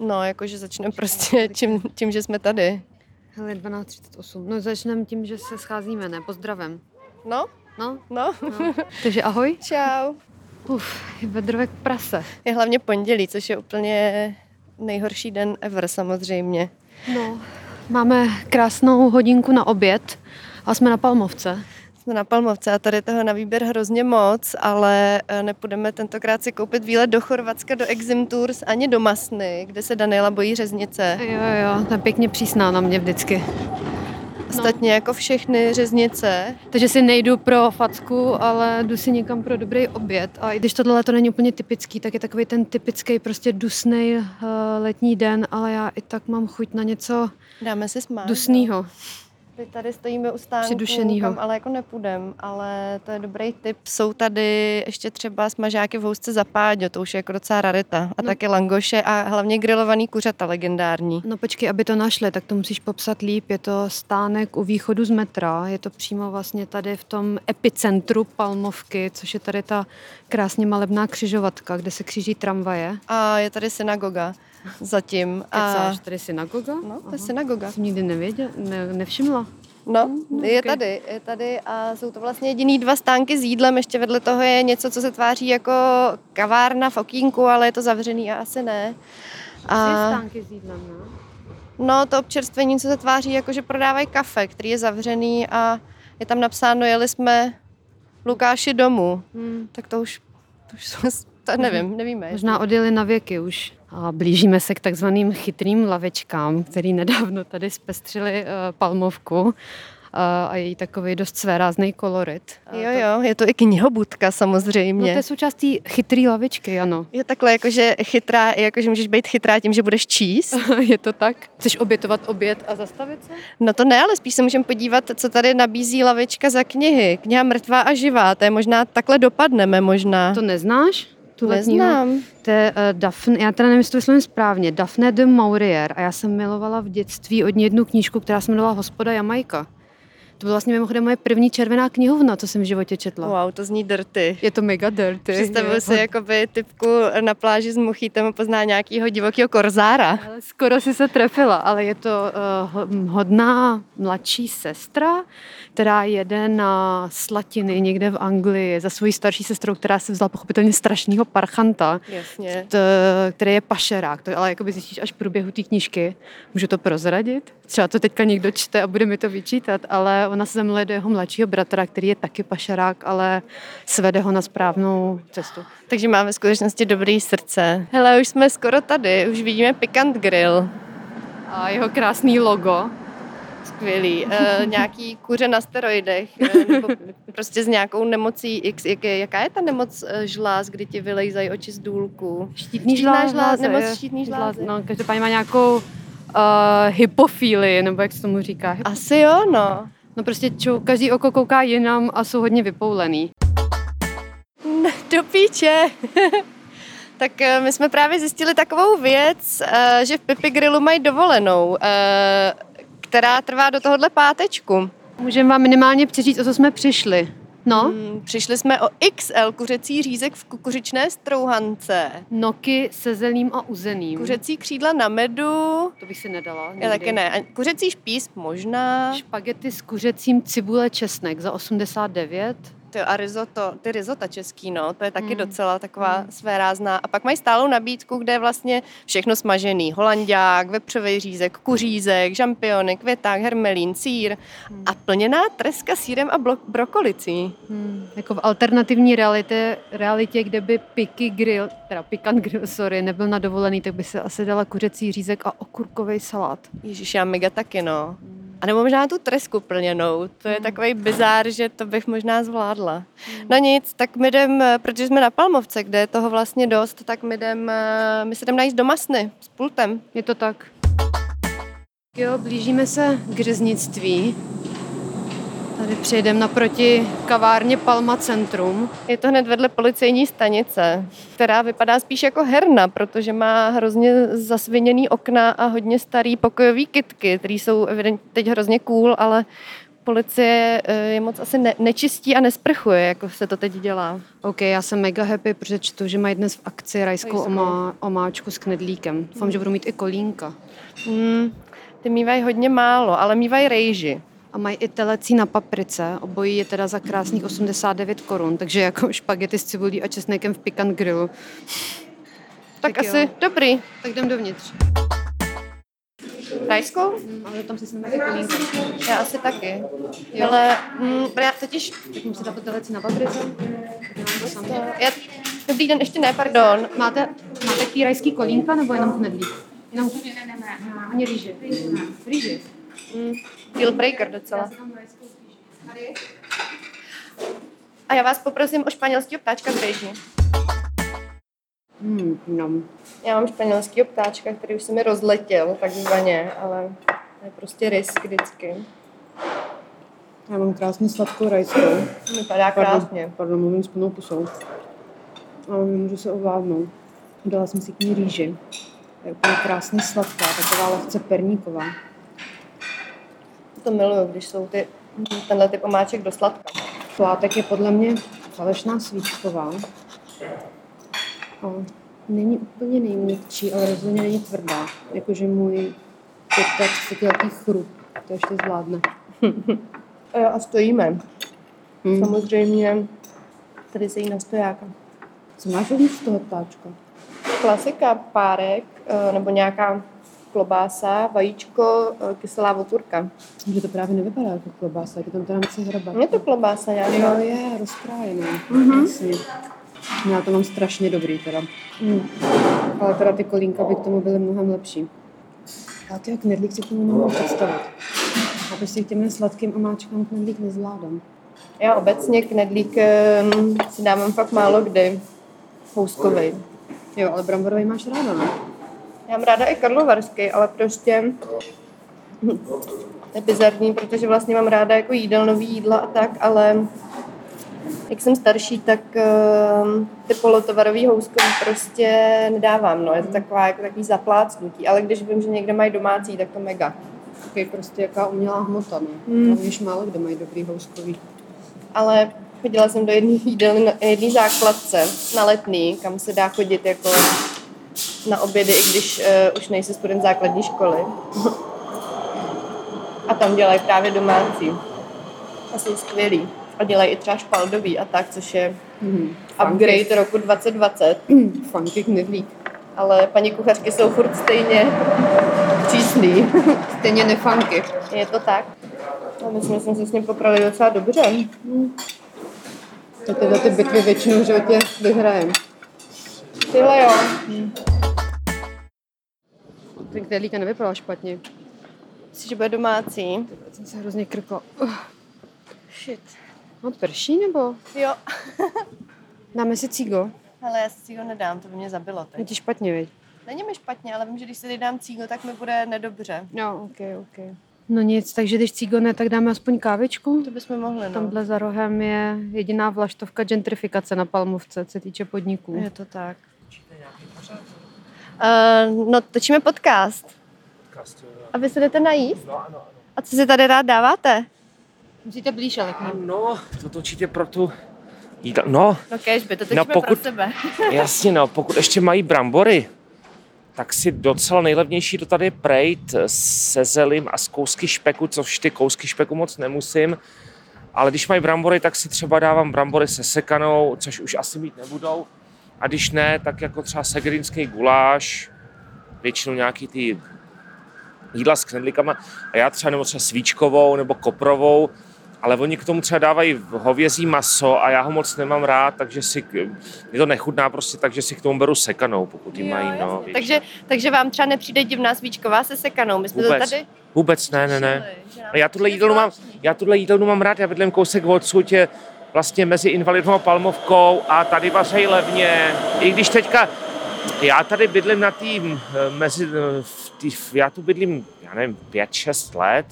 No, jakože začneme prostě tím, tím, že jsme tady. Hele, 12.38. No začneme tím, že se scházíme, ne? Pozdravem. No, No, no. no. Takže ahoj. Čau. Uf, je vedrovek prase. Je hlavně pondělí, což je úplně nejhorší den ever samozřejmě. No, máme krásnou hodinku na oběd a jsme na Palmovce. Jsme na Palmovce a tady toho na výběr hrozně moc, ale eh, nepůjdeme tentokrát si koupit výlet do Chorvatska, do Exim Tours, ani do Masny, kde se Daniela bojí řeznice. Jo, jo, je pěkně přísná na mě vždycky. Ostatně jako všechny řeznice. Takže si nejdu pro facku, ale jdu si někam pro dobrý oběd. A i když tohle to není úplně typický, tak je takový ten typický prostě dusný uh, letní den, ale já i tak mám chuť na něco Dáme si smát. dusného. My tady stojíme u stánku, kam ale jako nepůjdem, ale to je dobrý tip. Jsou tady ještě třeba smažáky v housce za páďo, to už je jako docela rarita. A No. taky langoše a hlavně grilovaný kuřata legendární. No počkej, aby to našli, tak to musíš popsat líp. Je to stánek u východu z metra, je to přímo vlastně tady v tom epicentru Palmovky, což je tady ta krásně malebná křižovatka, kde se kříží tramvaje. A je tady synagoga zatím. A... Kecáš, tady synagoga? No, to je synagoga. Jsem nikdy nevěděla, ne, nevšimla. No, je ok. tady, je tady a jsou to vlastně jediný dva stánky s jídlem, ještě vedle toho je něco, co se tváří jako kavárna v okýnku, ale je to zavřený a asi ne. A, stánky s jídlem, no? no, to občerstvení, co se tváří jako, že prodávají kafe, který je zavřený a je tam napsáno, jeli jsme Lukáši domů. Hmm. Tak to už, to už jsou, to nevím, nevíme. Možná odjeli na věky už. A blížíme se k takzvaným chytrým lavečkám, který nedávno tady zpestřili uh, Palmovku a, a její takový dost svérázný kolorit. A Jo, jo, je to i knihobudka No samozřejmě. to je součástí chytrý lavičky, ano. Je takhle jakože chytrá, jakože můžeš být chytrá tím, že budeš číst. je to tak? Chceš obětovat oběd a zastavit se? No to ne, ale spíš se můžeme podívat, co tady nabízí lavička za knihy. Kniha Mrtvá a živá, to je možná takhle dopadneme možná. To neznáš? Tuhle neznám. Knihu? To je uh, Daphne, já teda nevím, jestli to vyslovím správně, Daphne de Maurier a já jsem milovala v dětství od ní jednu knížku, která se jmenovala Hospoda Jamajka. To byla vlastně mimochodem moje první červená knihovna, co jsem v životě četla. Wow, to zní dirty. Je to mega dirty. Představuji jo. si jakoby typku na pláži s muchýtem a pozná nějakýho divokého korzára. Ale skoro si se trefila, ale je to uh, hodná mladší sestra, která jede na slatiny někde v Anglii za svojí starší sestrou, která se vzala pochopitelně strašného parchanta, Jasně. t, který je pašerák. To ale jakoby zjistíš až v průběhu té knížky. Můžu to prozradit? Třeba to teďka někdo čte a bude mi to vyčítat, ale ona se zamiluje do jeho mladšího bratra, který je taky pašerák, ale svede ho na správnou cestu. Takže máme ve skutečnosti dobrý srdce. Hele, už jsme skoro tady, už vidíme Pikant Grill. A jeho krásný logo. Skvělý. E, nějaký kuře na steroidech, e, nebo prostě s nějakou nemocí X. Jak je, jaká je ta nemoc e, žláz, kdy ti vylejzají oči z důlku? Štítný Štítná žláza, nemoc je- štítný žlázy. No, každopádně má nějakou uh, hypofílii, nebo jak se tomu říká. Asi jo, no. No prostě čou, každý oko kouká jinam a jsou hodně vypoulený. Do píče. tak e, my jsme právě zjistili takovou věc, e, že v Pipi Grillu mají dovolenou, e, která trvá do tohohle pátečku. Můžeme vám minimálně přečíst, o co jsme přišli. No, hmm. Mm, Přišli jsme o XL kuřecí řízek v kukuřičné strouhance. noky se zelím a uzeným. Kuřecí křídla na medu. To bych si nedala. Já nikdy. taky ne. A Kuřecí špís možná. Špagety s kuřecím cibule česnek za 89. Ty, a risotto, ty risota český, no, to je taky Mm. docela taková Mm. svérázná. A pak mají stálou nabídku, kde je vlastně všechno smažený. Holanďák, vepřový řízek, kuřízek, žampiony, květák, hermelín, sír Mm. a plněná treska sírem a blo- brokolicí. Hmm, jako v alternativní realitě, realitě, kde by Piky Grill, teda Pikant Grill, sorry, nebyl na dovolený, tak by se asi dala kuřecí řízek a okurkový salát. Ježíš, já mega taky, no. A nebo možná tu tresku plněnou. To je Mm. takový bizár, že to bych možná zvládla. No nic, tak my jdem, protože jsme na Palmovce, kde je toho vlastně dost, tak my jdem, eh, my se jdem najít do Masny s pultem. Je to tak. Jo, blížíme se k řeznictví. Tady přijedeme naproti kavárně Palma Centrum. Je to hned vedle policejní stanice, která vypadá spíš jako herna, protože má hrozně zasviněný okna a hodně starý pokojový kitky, které jsou evidentně teď hrozně cool, ale policie eh, je moc asi ne, nečistí a nesprchuje, jako se to teď dělá. OK, já jsem mega happy, protože čtu, že mají dnes v akci rajskou omá, omáčku s knedlíkem. Doufám, že budou mít i kolínka. Hmm, ty mývají hodně málo, ale mývají rejži. A mají i telecí na paprice. Obojí je teda za krásných 89 korun, takže jako špagety s cibulí a česnekem v pikant grillu. Tak, Tak asi jo. dobrý. Tak jdem dovnitř. Rajskou? Ale tam si sneme i kolínka. Já asi taky. Ale mm, já totiž... Tak musím dát to telecí na paprice. Já, dobrý den, ještě ne, pardon. Máte, máte tý rajský kolínka nebo jenom knedlík? Jenom ani rýži. Rýži. Mm, deal breaker docela. A já vás poprosím o španělského ptáčka z rejži. Hmm, no. Já mám španělského ptáčka, který už se mi rozletěl takzvaně, ale to je prostě risk vždycky. Já mám krásně sladkou rajskou. Vypadá krásně. Pardon, mluvím s plnou pusou. Ale nemůžu se ovládnout. Dala jsem si k ní rýži. Je úplně krásně sladká, taková lehce perníková. To miluju, když jsou ty, tenhle typ omáček do sladka. Plátek je podle mě falešná svíčková. A není úplně nejměkčí, ale rozhodně není tvrdá. Jakože můj 35 letý chrup to ještě zvládne. A, stojíme. Hmm. Samozřejmě tady se jí na stojáka. Co máš uvnitř toho ptáčka? Klasika, párek, eh, nebo nějaká klobása, vajíčko, eh, kyselá oturka. Že to právě nevypadá jako klobása, jak je tam teda nechci hrabat. Je to klobása nějaká. Jo, je, rozkrájená. Mm-hmm. Já to mám strašně dobrý teda. Mm. Ale teda ty kolínka by k tomu byly mnohem lepší. Já ty jak knedlík si k tomu nemůžu představit. A prostě k těm sladkým omáčkám knedlík nezvládám. Já obecně knedlík ehm, si dávám fakt málo kdy. Houskovej. Jo, ale bramborový máš ráda, ne? Já mám ráda i karlovarský, ale prostě to je bizarní, protože vlastně mám ráda jako jídelnový jídla a tak, ale jak jsem starší, tak ehm, ty polotovarový houskový prostě nedávám, no. Je to taková, jako takový zaplácnutí, ale když vím, že někde mají domácí, tak to mega. Takový prostě jaká umělá hmota, no. Mm. Mm. Víš, málo kde mají dobrý houskový. Ale chodila jsem do jedné jídelny, jedné základce na letný, kam se dá chodit jako na obědy, i když uh, už nejsi student základní školy. A tam dělají právě domácí. A jsou skvělí. A dělají i třeba špaldový a tak, což je Mm. upgrade roku 2020. Mm. Funky knedlík. Ale paní kuchařky jsou furt stejně přísný. Stejně nefunky. Je to tak. A myslím, že jsme se s ním poprali docela dobře. To tyhle ty bitvy většinou v životě vyhrajem. Tyhle jo. Ten knedlík nevypadal špatně. Myslíš, že bude domácí? Teď jsem se hrozně krkla. Uh. Shit. No prší nebo? Jo. Dáme si cígo? Ale já si ho nedám, to by mě zabilo Je teď. ti špatně, viď? Není mi špatně, ale vím, že když si teď dám cígo, tak mi bude nedobře. No, ok, ok. No nic, takže když cígo ne, tak dáme aspoň kávičku. To bychom mohli, no. Tamhle za rohem je jediná vlaštovka gentrifikace na Palmovce, co se týče podniků. Je to tak. Uh, no, točíme podcast. A vy se jdete najíst? No, ano, ano. A co si tady rád dáváte? Musíte blíž, ale. No, to točíte pro tu jídla. No, No kežby, to točíme No, pokud- pro sebe. jasně, no, pokud ještě mají brambory, tak si docela nejlevnější to tady je prejt se zelim a z kousky špeku, což ty kousky špeku moc nemusím. Ale když mají brambory, tak si třeba dávám brambory se sekanou, což už asi mít nebudou. A když ne, tak jako třeba segrínský guláš, většinou nějaký ty jídla s knedlíkama. A já třeba nebo třeba svíčkovou nebo koprovou, ale oni k tomu třeba dávají hovězí maso a já ho moc nemám rád, takže si, je to nechutná prostě, takže si k tomu beru sekanou, pokud ji mají, no. takže, takže vám třeba nepřijde divná svíčková se sekanou. My jsme Vůbec. to tady Vůbec ne, ne, ne. já tuhle jídelnu mám, já tuhle jídelnu mám rád, já bydlím kousek odsud je vlastně mezi Invalidnou a Palmovkou a tady vařejí levně, i když teďka, já tady bydlím na tým, mezi, eh, v tý, já tu bydlím, já nevím, pět, šest let,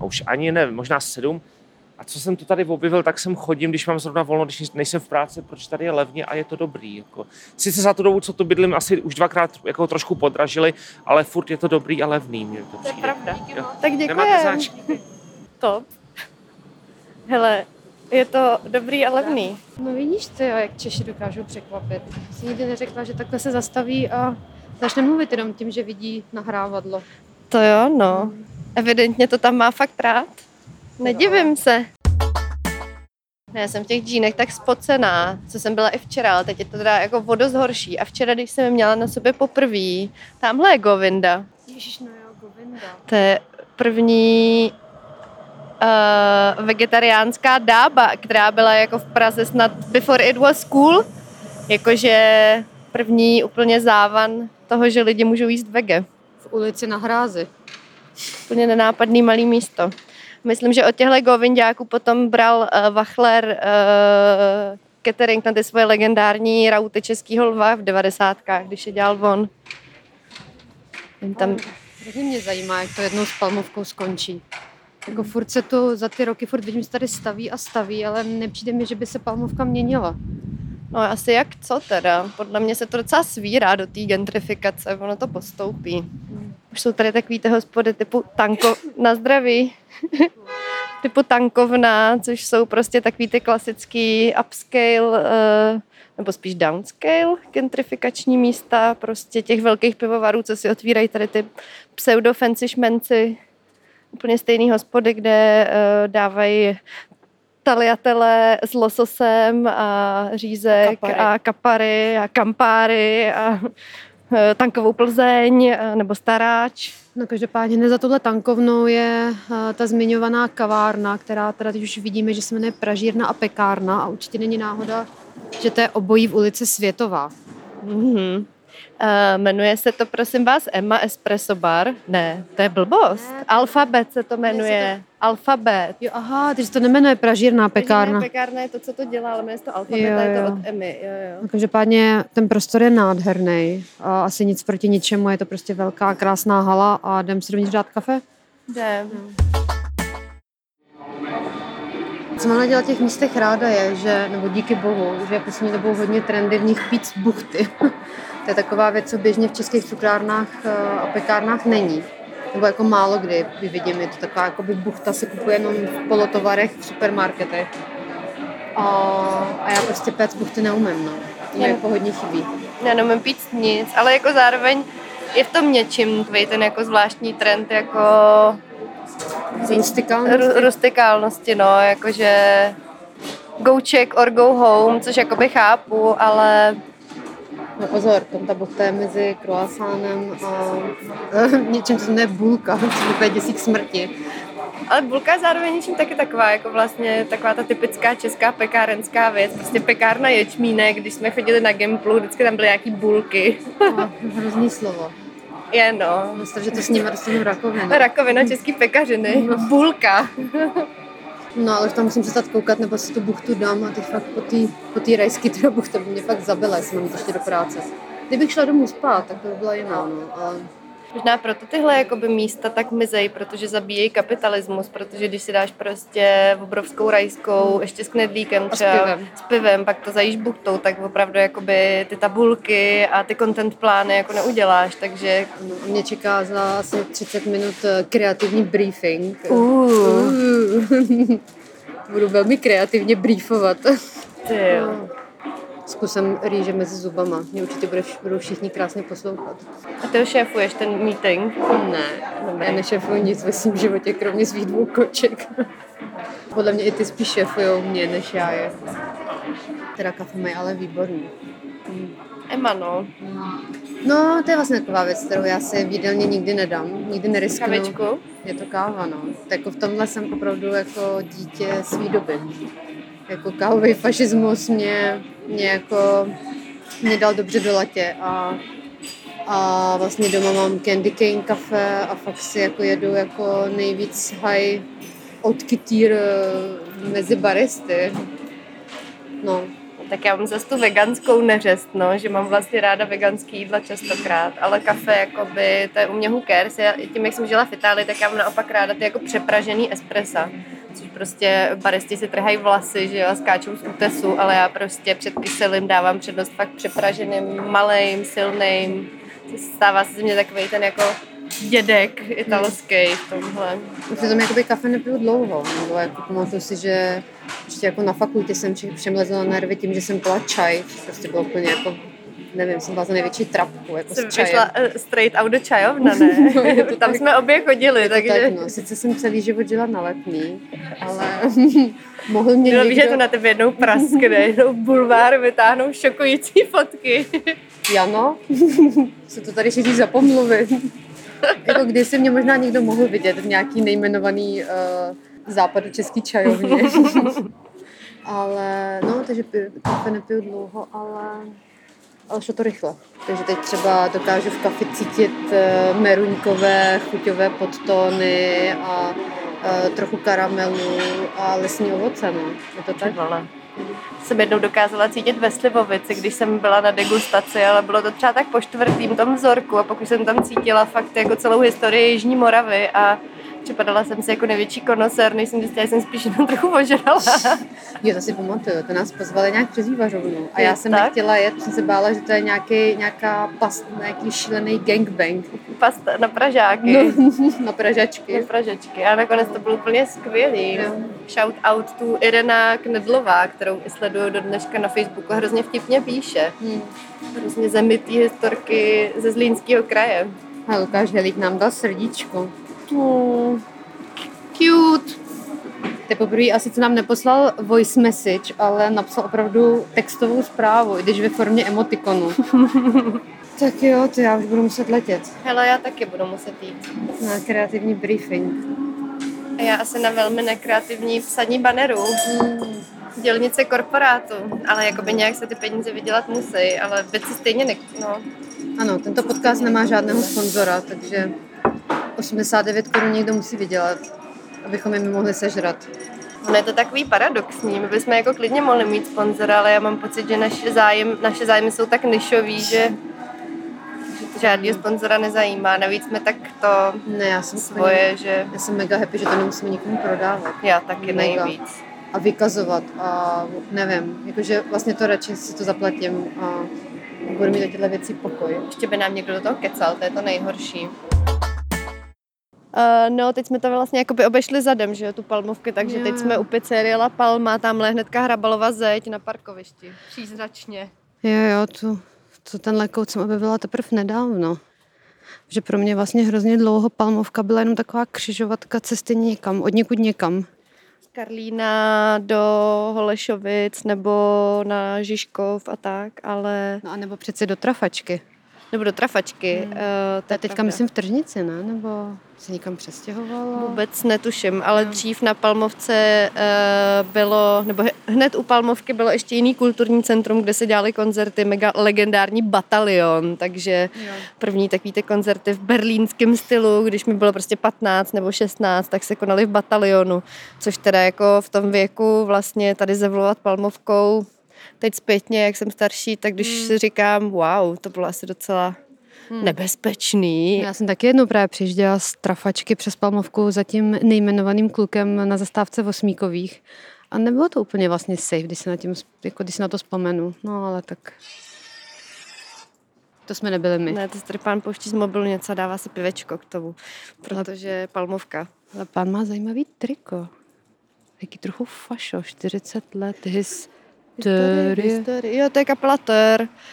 a už ani ne, možná sedm, a co jsem tu tady objevil, tak jsem chodím, když mám zrovna volno, když nejsem v práci, protože tady je levně a je to dobrý. Jako. Sice za tu dobu, co tu bydlím, asi už dvakrát jako trošku podražili, ale furt je to dobrý a levný. Mě to To je pravda. Jo. Tak děkuji. záčky? To. Hele, je to dobrý a levný. No vidíš ty, jo, jak Češi dokážou překvapit. Jsi nikdy neřekla, že takhle se zastaví a začne mluvit jenom tím, že vidí nahrávadlo. To jo, no. Evidentně to tam má fakt rád. Nedivím se. Ne, já jsem v těch džínech tak spocená, co jsem byla i včera, ale teď je to teda jako vodost horší. A včera, když jsem je měla na sobě poprvé, tamhle je Govinda. Ježíš, no jo, Govinda. To je první uh, vegetariánská dába, která byla jako v Praze snad before it was cool. Jakože první úplně závan toho, že lidi můžou jíst vege. V ulici na hrázi. Úplně nenápadný malý místo. Myslím, že od těchto govindáků potom bral uh, Wachler uh, catering na ty svoje legendární rauty Českého lva v devadesátkách, když je dělal von. Tam, mě zajímá, jak to jednou s Palmovkou skončí. Jako furt se to za ty roky, furt vidím, že tady staví a staví, ale nepřijde mi, že by se Palmovka měnila. no asi jak co teda. Podle mě se to docela svírá do té gentrifikace, ono to postoupí. Už jsou tady takový ty hospody typu tanko na zdraví. typu tankovna, což jsou prostě takový ty klasický upscale, eh, nebo spíš downscale gentrifikační místa, prostě těch velkých pivovarů, co si otvírají tady ty pseudo fancy šmenci, úplně stejný hospody, kde eh, dávají taliatele s lososem a řízek Kapary. a kapary a kampáry a eh, tankovou Plzeň eh, nebo staráč. No každopádně ne za tohle tankovnou je ta zmiňovaná kavárna, která teda teď už vidíme, že se jmenuje Pražírna a pekárna a určitě není náhoda, že to je obojí v ulici Světová. Mm-hmm. Uh, jmenuje se to, prosím vás, Emma Espresso Bar? Ne, to je blbost. Ne. Alfabet se to jmenuje. Alfabet. Jo, aha, takže to nemenuje Pražírna a pekárna. Pekárna. Pekárna je to, co to dělá, ale jmenuje to Alfabet Jo, a je to od Emmy. Jo, jo. No, Každopádně ten prostor je nádherný. A asi nic proti ničemu, je to prostě velká, krásná hala a jdem si dovnitř dát kafe. Jdem. Co mám na dělat těch místech ráda je, že, nebo díky bohu, že poslední dobou hodně trendy v nich pít z buchty. to je taková věc, co běžně v českých cukrárnách eh, a pekárnách není. Nebo jako málo kdy vidím, je to taková jakoby buchta se kupuje jenom v polotovarech v supermarketech. A, a já prostě z buchty neumím, no. To mi jako hodně chybí. Já nemám pít nic, ale jako zároveň je v tom něčím tvý ten jako zvláštní trend jako Rustikálnost. ru- rustikálnosti, no, jakože go check or go home, což jakoby chápu, ale No pozor, tam ta buchta je mezi croissánem a něčím, co jmenuje bulka, což je děsí k smrti. Ale bulka je zároveň něčím taky taková, jako vlastně taková ta typická česká pekárenská věc. Prostě pekárna ječmínek, když jsme chodili na Gimplu, vždycky tam byly nějaký bulky. No, hrozný slovo. Je no. Myslím, že to s nimi dostanu rakovinu. Rakovina český pekařiny. Bulka. No, ale už tam musím přestat koukat, nebo si tu buchtu dám a teď fakt po té po tý rajský teda buchta by mě fakt zabila, jestli mám ještě do práce. Kdybych šla domů spát, tak to by byla jiná, no. Ale Možná proto tyhle jakoby místa tak mizej, protože zabíjejí kapitalismus, protože když si dáš prostě obrovskou rajskou, ještě s knedlíkem A s třeba, pivem. s pivem, pak to zajíš buchtou, tak opravdu jakoby ty tabulky a ty content plány jako neuděláš, takže no, mě čeká za asi 30 minut eh, kreativní briefing. uh, Uh. Budu velmi kreativně briefovat. ty jo. Zkusím rýže mezi zubama. Mě určitě budeš, budou všichni krásně poslouchat. A ty šéfuješ ten meeting? Ne, já nešefuju nic ve svém životě, kromě svých dvou koček. Podle mě i ty spíš šefujou mě, než já je. Teda kafe mají ale výborný. Emma, no. No, to je vlastně taková věc, kterou já si v jídelně nikdy nedám, nikdy nerisknu. Kavičku? Je to káva, no. Tak jako v tomhle jsem opravdu jako dítě svý doby. Jako kávový fašismus mě, mě jako mě dal dobře do latě a, a vlastně doma mám candy cane kafe a fakt si jako jedu jako nejvíc high odkytýr eh, mezi baristy. No, Tak já mám zase tu veganskou neřest, no, že mám vlastně ráda veganský jídla častokrát, ale kafe, jakoby, to je u mě cares. Já, tím, jak jsem žila v Itálii, tak já mám naopak ráda ty jako přepražený espressa, což prostě baristi si trhají vlasy, že jo, a skáčou z útesu, ale já prostě před kyselým dávám přednost fakt přepraženým, malým, silným, Stává se z mě takový ten jako dědek italský v tomhle. Přitom jakoby kafe nepiju dlouho, nebo jako pamatuju si, že ještě jako na fakultě jsem všem lezla na nervy tím, že jsem pila čaj, prostě bylo úplně jako nevím, jsem byla za největší trapku, jako Jsem s čajem. vyšla uh, straight out do čajovna, ne? to Tam tak. jsme obě chodili, takže... tak, no. Sice jsem celý život žila na letní, ale mohl mě Bylo víš, že někdo... to na tebe jednou praskne, jednou bulvár vytáhnou šokující fotky. Jano, se to tady šíří za pomluvy. jako kdysi mě možná někdo mohl vidět v nějaký nejmenovaný uh, západu český čajovně. ale no, takže kafe nepiju dlouho, ale, ale šlo to rychle. Takže teď třeba dokážu v kafi cítit uh, meruňkové, chuťové podtóny a uh, trochu karamelu a lesní ovoce. No. Je to tak? Vole. Jsem jednou dokázala cítit ve Slivovici, když jsem byla na degustaci, ale bylo to třeba tak po čtvrtým tom vzorku a pokud jsem tam cítila fakt jako celou historii Jižní Moravy a připadala jsem si jako největší konosér, než jsem zjistila, že jsem spíš jenom trochu ožrala. Jo, to si pamatuju, to nás pozvali nějak přes vývařovnu. A já jsem tak? nechtěla jet, jsem se bála, že to je nějaký, nějaká past, nějaký šílený gangbang. Pasta na Pražáky. No, na Na Pražačky. A nakonec to bylo úplně skvělý. Jo. Shout out tu Irena Knedlová, kterou i sleduju do dneška na Facebooku. Hrozně vtipně píše. Hmm. Hrozně zemitý historky ze Zlínského kraje. A Lukáš Helík nám dal srdíčko. Cute. To je poprvé asi, co nám neposlal voice message, ale napsal opravdu textovou zprávu, i když ve formě emotikonu. tak jo, to já už budu muset letět Hele, já taky budu muset jít. na kreativní briefing. A já asi na velmi nekreativní psaní banerů. Hmm. Dělnice korporátu. Ale jakoby nějak se ty peníze vydělat musí, ale věci stejně ne... No. Ano, tento podcast nemá žádného sponzora, takže 89 korun někdo musí vydělat, abychom jim mohli sežrat. Ono je to takový paradoxní. My bychom jako klidně mohli mít sponzora, ale já mám pocit, že naše, zájem, naše zájmy jsou tak nišový, že, že to žádného sponzora nezajímá. Navíc jsme tak to Ne, já jsem svoje, že Já jsem mega happy, že to nemusíme nikomu prodávat já taky Mega. nejvíc. a vykazovat a nevím, jakože vlastně to radši si to zaplatím a budu mít do těchto věcí pokoj. Ještě by nám někdo do toho kecal, to je to nejhorší. Uh, no, teď jsme to vlastně jakoby obešli zadem, že jo, tu palmovky, takže Jo, teď jo. jsme u pizzerie La Palma, tamhle hnedka hrabalova zeď na parkovišti. Příznačně. Jo, jo, tu, tu tenhle kout jsem objevila teprve nedávno. Že pro mě vlastně hrozně dlouho Palmovka byla jenom taková křižovatka cesty někam, od někud někam. Z Karlína do Holešovic nebo na Žižkov a tak, ale... No a nebo přeci do Trafačky. Nebo do Trafačky. Hmm. Uh, To je teďka myslím v Tržnici, ne? Nebo se někam přestěhovala? Vůbec netuším, ale dřív na Palmovce uh, bylo, nebo hned u Palmovky bylo ještě jiný kulturní centrum, kde se dělaly koncerty, mega legendární batalion, takže Jo. první takový ty koncerty v berlínském stylu, když mi bylo prostě 15 nebo 16, tak se konaly v batalionu, což teda jako v tom věku vlastně tady zavlovat Palmovkou, teď zpětně, jak jsem starší, tak když Hmm. si říkám, wow, to bylo asi docela nebezpečný. Já jsem taky jednou právě přijížděla z Trafačky přes Palmovku za tím nejmenovaným klukem na zastávce v Osmíkových. A nebylo to úplně vlastně safe, když se na, tím, jako když se na to vzpomenu. No ale tak... To jsme nebyli my. Ne, to tady pán pouští z mobilu něco a dává si pivečko k tomu, protože palmovka. Ale pán má zajímavý triko. Taky trochu fašo, 40 let, his Historie. Jo, to je kapela.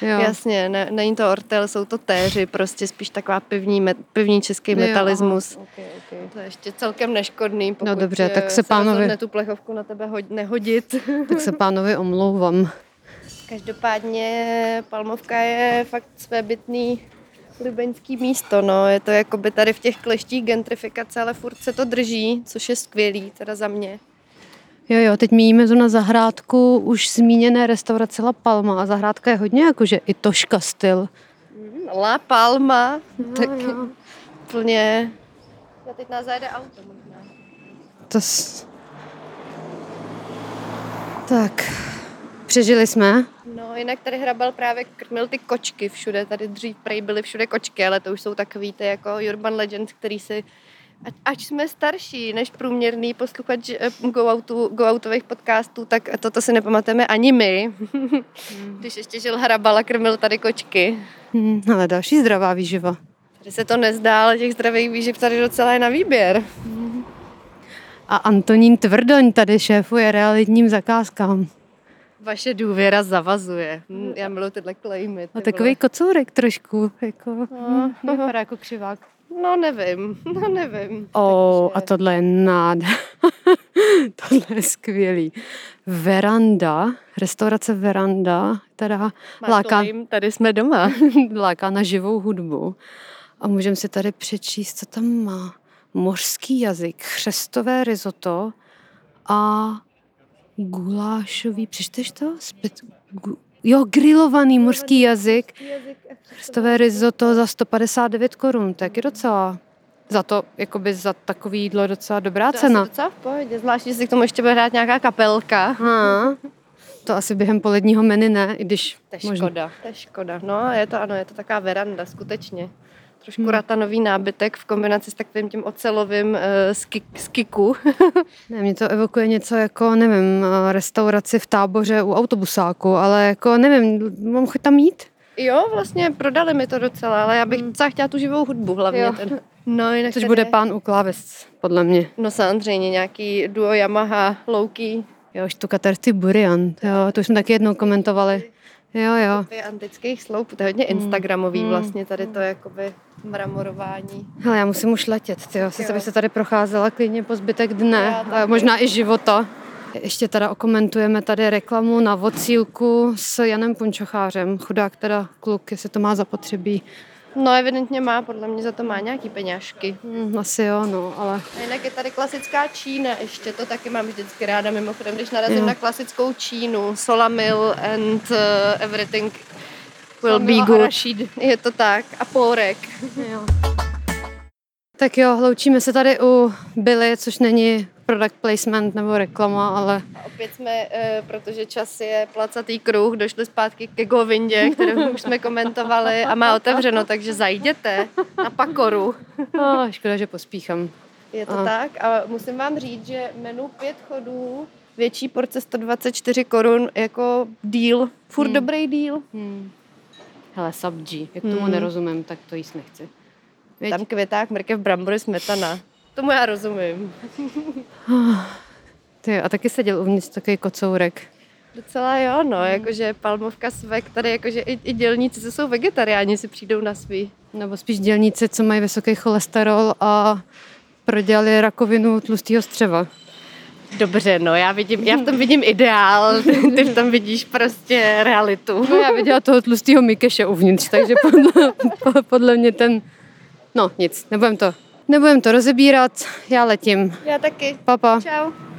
Jo. Jasně, ne, není to ortel, jsou to téři, prostě spíš taková pivní, met, pivní český Jo, metalismus. okay, okay. To je ještě celkem neškodný, pokud No dobře, tak eh, se pánovi- tu plechovku na tebe hod, nehodit. Tak se pánovi omlouvám. Každopádně Palmovka je fakt svébytný libeňský místo, no. Je to jako by tady v těch kleštích gentrifikace, ale furt se to drží, což je skvělý, teda za mě. Jo, jo, teď míjíme tu na zahrádku už zmíněné restaurace La Palma a zahrádka je hodně jakože i toška styl. La Palma, No, tak jo. plně... Já teď nás zajede auto možná. To s... Tak, přežili jsme. No, jinak tady Hrabal právě krmil ty kočky všude. Tady dřív prej byly všude kočky, ale to už jsou takový ty jako urban legend, který si Ať, ať jsme starší než průměrný posluchač eh, go-outu, go-outových podcastů, tak toto si nepamatujeme ani my. Když ještě žil Hrabal a krmil tady kočky. Hmm, ale další zdravá výživa. Tady se to nezdá, ale těch zdravých výživ tady docela je na výběr. A Antonín Tvrdoň tady šéfuje realitním zakázkám. Vaše důvěra zavazuje. Hm, Já miluji tyhle klejmy. A takový kocourek trošku, jako, No. no. vypadá jako křivák. No nevím, no nevím. O, a Takže- tohle je nád. tohle je skvělý. Veranda, restaurace Veranda, teda Máš láká, claim, tady jsme doma. láká na živou hudbu. A můžeme si tady přečíst, co tam má. Mořský jazyk, chřestové risotto a gulášový, přečteš to? Spet, gu, jo, grilovaný mořský jazyk. Chřestové risotto za 159 korun, tak je docela za to, jakoby za takový jídlo docela dobrá To cena. asi docela v pohodě, zvlášť, že si k tomu ještě bude hrát nějaká kapelka. Aha. To asi během poledního menu ne, i když To je škoda. To je škoda. No, je to ano, je to taková veranda, skutečně. Trošku Hmm. ratanový nábytek v kombinaci s takovým tím ocelovým uh, skik, skiku. Ne, mě to evokuje něco jako, nevím, eh, restauraci v táboře u autobusáku, ale jako, nevím, mám chuť tam jít? jo, vlastně prodali mi to docela, ale já bych docela chtěla tu živou hudbu hlavně. Jo. Ten. No, jinak Což tady- bude pán u kláves, podle mě. No samozřejmě, nějaký duo Yamaha, Loki. Jo, Štukaterty Burian, jo, to už jsme taky jednou komentovali. Jo, jo. Antických sloup, to je hodně instagramový Hmm. vlastně, tady to jakoby mramorování. Hele, já musím už letět. Sice Jo. bych se tady procházela klidně po zbytek dne, a možná i života. Ještě teda okomentujeme tady reklamu na vocílku s Janem Punčochářem. Chudák teda kluk, jestli to má zapotřebí. No evidentně má, podle mě za to má nějaký peňažky. Hm, asi jo, no, ale A jinak je tady klasická Čína ještě, to taky mám vždycky ráda, mimochodem, když narazím Jo. na klasickou Čínu, Solamil and uh, everything will be Solamil a good. Je to tak. A pórek. Jo. Tak jo, loučíme se tady u Billy, což není product placement nebo reklama, ale A opět jsme, uh, protože čas je placatý kruh, došli zpátky ke Govindě, kterou už jsme komentovali a má otevřeno, takže zajděte na Pakoru. oh, škoda, že pospíchám. Je to A. tak a musím vám říct, že menu pět chodů, větší porce 124 korun jako deal, furt Hmm. dobrý deal. Hmm. Hele, subji, jak tomu Hmm. nerozumím, tak to jíst nechci. Věď? Tam květák, mrkev, brambory, smetana. Tomu já rozumím. Ty, a taky seděl uvnitř takový kocourek. Docela jo, no, jakože palmovka svek, tady jakože i, i dělníci, co jsou vegetariáni, si přijdou na svý. Nebo spíš dělníci, co mají vysoký cholesterol a prodělali rakovinu tlustého střeva. Dobře, no, já, vidím, já v tom vidím ideál, ty, v tom vidíš prostě realitu. No já viděla toho tlustého Mikeše uvnitř, takže podle, po- podle mě ten... No nic, nebudem to, nebudem to rozebírat, já letím. Já taky. Papa. Čau.